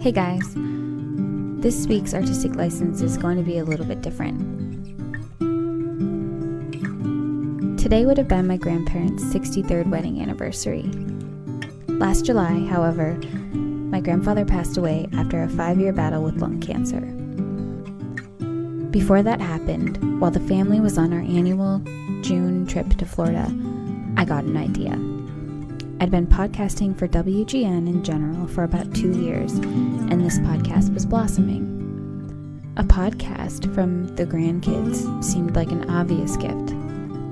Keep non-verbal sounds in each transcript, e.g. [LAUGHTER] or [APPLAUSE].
Hey guys, this week's artistic license is going to be a little bit different. Today would have been my grandparents' 63rd wedding anniversary. Last July, however, my grandfather passed away after a five year battle with lung cancer. Before that happened, while the family was on our annual June trip to Florida, I got an idea. I'd been podcasting for WGN in general for about two years, and this podcast was blossoming. A podcast from the grandkids seemed like an obvious gift.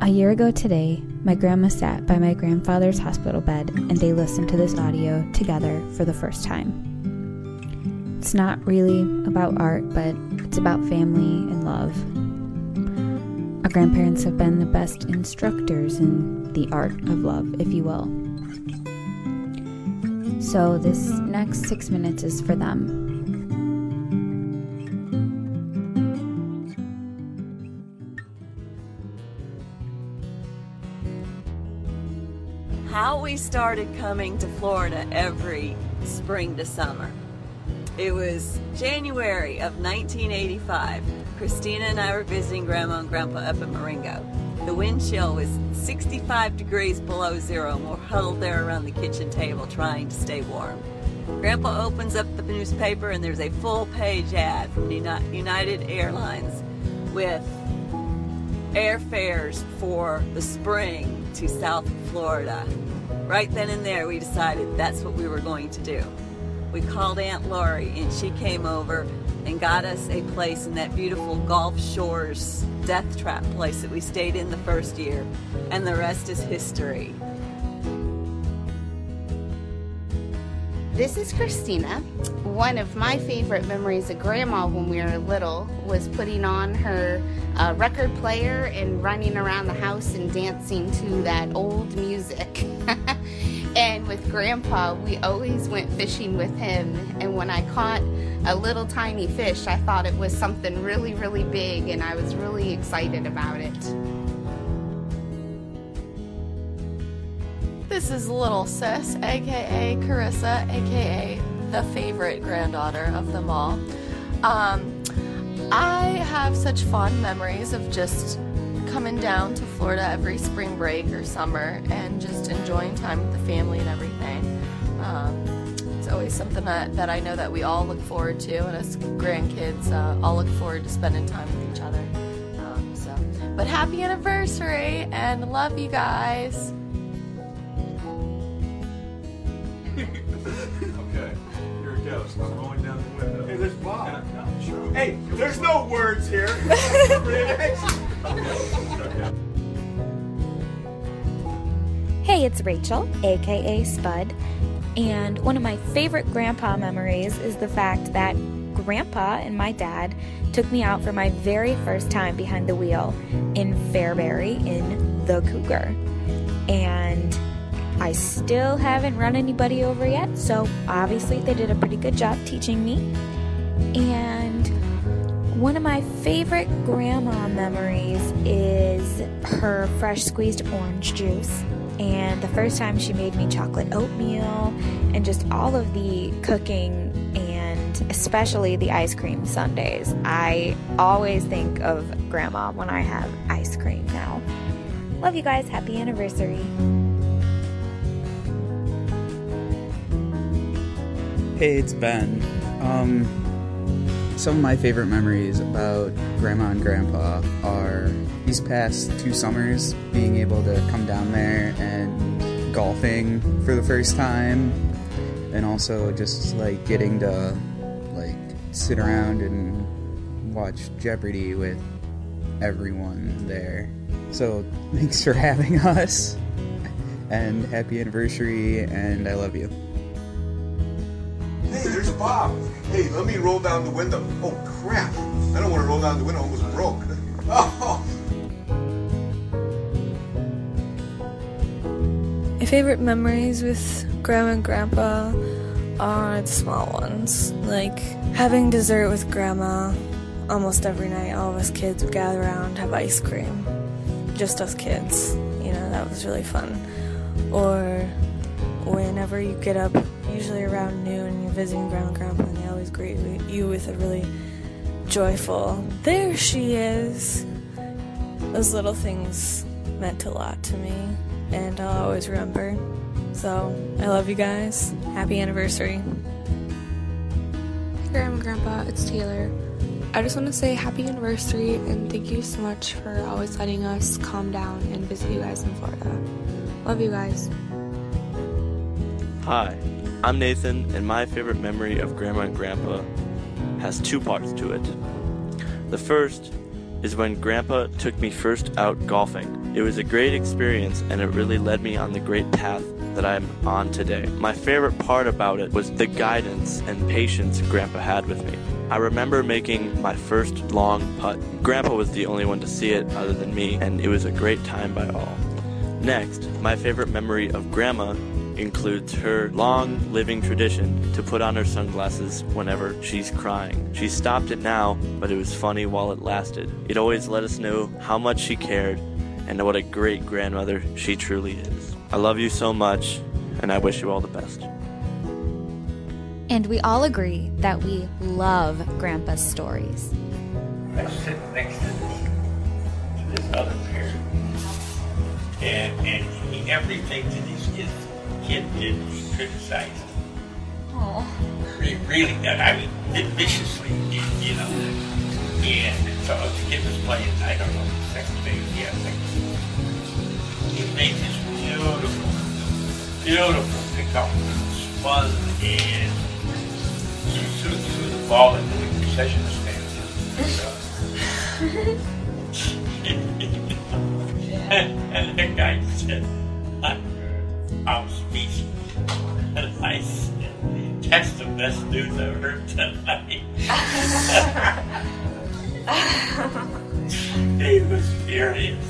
A year ago today, my grandma sat by my grandfather's hospital bed and they listened to this audio together for the first time. It's not really about art, but it's about family and love. Our grandparents have been the best instructors in the art of love, if you will. So, this next six minutes is for them. How we started coming to Florida every spring to summer. It was January of 1985. Christina and I were visiting Grandma and Grandpa up in Marengo. The wind chill was 65 degrees below zero, and we're huddled there around the kitchen table trying to stay warm. Grandpa opens up the newspaper, and there's a full page ad from United Airlines with airfares for the spring to South Florida. Right then and there, we decided that's what we were going to do we called Aunt Lori and she came over and got us a place in that beautiful Gulf Shores death trap place that we stayed in the first year. And the rest is history. This is Christina. One of my favorite memories of Grandma when we were little was putting on her uh, record player and running around the house and dancing to that old music. [LAUGHS] With Grandpa, we always went fishing with him. And when I caught a little tiny fish, I thought it was something really, really big, and I was really excited about it. This is Little Sis, aka Carissa, aka the favorite granddaughter of them all. Um, I have such fond memories of just coming down to Florida every spring break or summer and just enjoying time with the family and everything. Um, it's always something that, that I know that we all look forward to, and as grandkids, uh, all look forward to spending time with each other. Um, so, but happy anniversary and love you guys. okay, here it goes. I'm going down the window. Hey, there's Bob. Hey, there's no words here. [LAUGHS] Hey, it's Rachel, aka Spud, and one of my favorite grandpa memories is the fact that grandpa and my dad took me out for my very first time behind the wheel in Fairbury in the Cougar. And I still haven't run anybody over yet, so obviously they did a pretty good job teaching me. And one of my favorite grandma memories is her fresh squeezed orange juice. And the first time she made me chocolate oatmeal and just all of the cooking and especially the ice cream sundaes. I always think of grandma when I have ice cream now. Love you guys. Happy anniversary. Hey, it's Ben. Um, some of my favorite memories about Grandma and Grandpa are these past two summers being able to come down there and golfing for the first time, and also just like getting to like sit around and watch Jeopardy with everyone there. So thanks for having [LAUGHS] us, and happy anniversary, and I love you. Bob. Hey, let me roll down the window. Oh, crap. I don't want to roll down the window. I almost broke. Oh. [LAUGHS] My favorite memories with Grandma and Grandpa are the small ones, like having dessert with Grandma almost every night. All of us kids would gather around, have ice cream. Just us kids. You know, that was really fun. Or whenever you get up, usually around noon, you're visiting Grandma and Grandpa in the always greet you with a really joyful, there she is. Those little things meant a lot to me, and I'll always remember. So, I love you guys. Happy anniversary. Grandma and Grandpa, it's Taylor. I just want to say happy anniversary and thank you so much for always letting us calm down and visit you guys in Florida. Love you guys. Hi, I'm Nathan, and my favorite memory of Grandma and Grandpa has two parts to it. The first is when Grandpa took me first out golfing. It was a great experience, and it really led me on the great path that I'm on today. My favorite part about it was the guidance and patience Grandpa had with me. I remember making my first long putt. Grandpa was the only one to see it other than me, and it was a great time by all. Next, my favorite memory of Grandma includes her long living tradition to put on her sunglasses whenever she's crying. She stopped it now, but it was funny while it lasted. It always let us know how much she cared and what a great grandmother she truly is. I love you so much, and I wish you all the best. And we all agree that we love Grandpa's stories. I sit next to this, to this other parent, and, and he, everything that his kid, did, he criticized. Oh. He really, I mean, did viciously, you, know. And so the kid was playing, I don't know, second base, yeah, second He made this beautiful, beautiful pickup, and spun and threw, threw the ball into the concession stand. [LAUGHS] [LAUGHS] and the guy said, I'm that's [LAUGHS] the best news I've heard tonight. [LAUGHS] he was furious.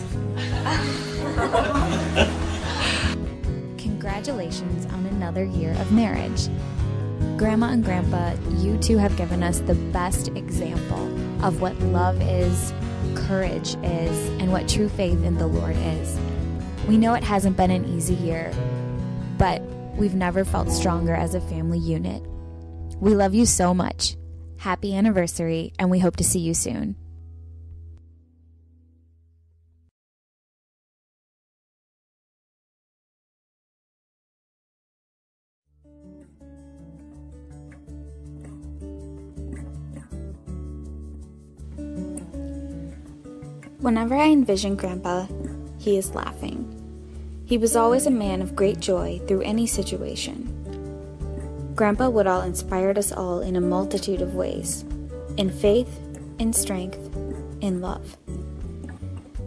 Congratulations on another year of marriage. Grandma and Grandpa, you two have given us the best example of what love is, courage is, and what true faith in the Lord is. We know it hasn't been an easy year, but we've never felt stronger as a family unit. We love you so much. Happy anniversary, and we hope to see you soon. Whenever I envision Grandpa, he is laughing. He was always a man of great joy through any situation. Grandpa Woodall inspired us all in a multitude of ways in faith, in strength, in love.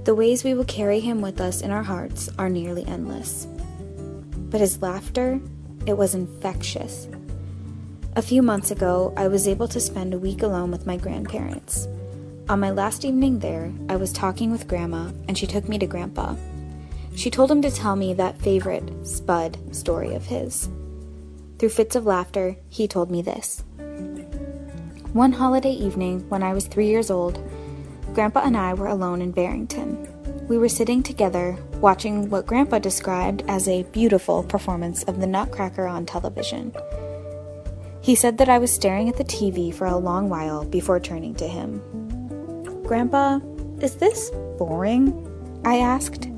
The ways we will carry him with us in our hearts are nearly endless. But his laughter, it was infectious. A few months ago, I was able to spend a week alone with my grandparents. On my last evening there, I was talking with Grandma, and she took me to Grandpa. She told him to tell me that favorite Spud story of his. Through fits of laughter, he told me this. One holiday evening, when I was three years old, Grandpa and I were alone in Barrington. We were sitting together, watching what Grandpa described as a beautiful performance of the Nutcracker on television. He said that I was staring at the TV for a long while before turning to him. Grandpa, is this boring? I asked.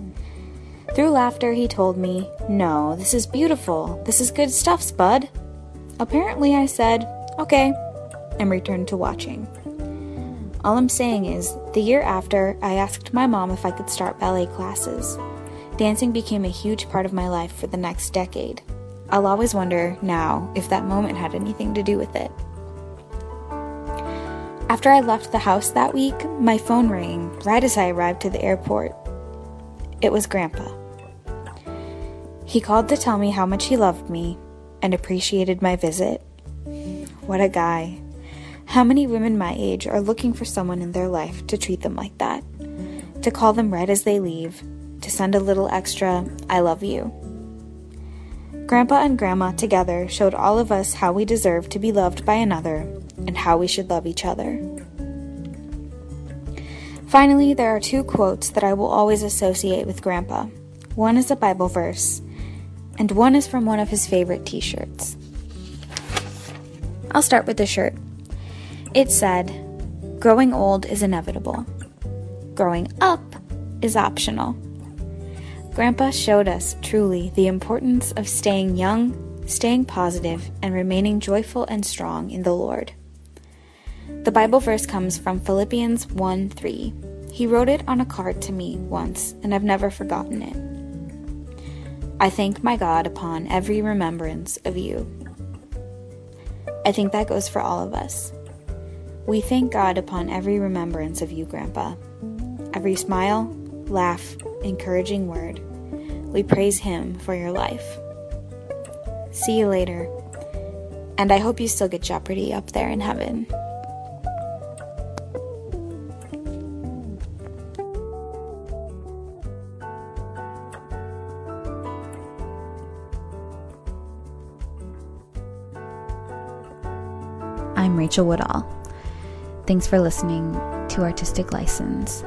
Through laughter, he told me, No, this is beautiful. This is good stuff, Spud. Apparently, I said, Okay, and returned to watching. All I'm saying is, the year after, I asked my mom if I could start ballet classes. Dancing became a huge part of my life for the next decade. I'll always wonder now if that moment had anything to do with it. After I left the house that week, my phone rang right as I arrived to the airport. It was Grandpa. He called to tell me how much he loved me and appreciated my visit. What a guy. How many women my age are looking for someone in their life to treat them like that? To call them right as they leave, to send a little extra, I love you. Grandpa and Grandma together showed all of us how we deserve to be loved by another and how we should love each other. Finally, there are two quotes that I will always associate with Grandpa. One is a Bible verse, and one is from one of his favorite t shirts. I'll start with the shirt. It said, Growing old is inevitable. Growing up is optional. Grandpa showed us truly the importance of staying young, staying positive, and remaining joyful and strong in the Lord. The Bible verse comes from Philippians 1 3. He wrote it on a card to me once, and I've never forgotten it. I thank my God upon every remembrance of you. I think that goes for all of us. We thank God upon every remembrance of you, Grandpa. Every smile, laugh, encouraging word. We praise Him for your life. See you later. And I hope you still get Jeopardy up there in heaven. I'm Rachel Woodall. Thanks for listening to Artistic License.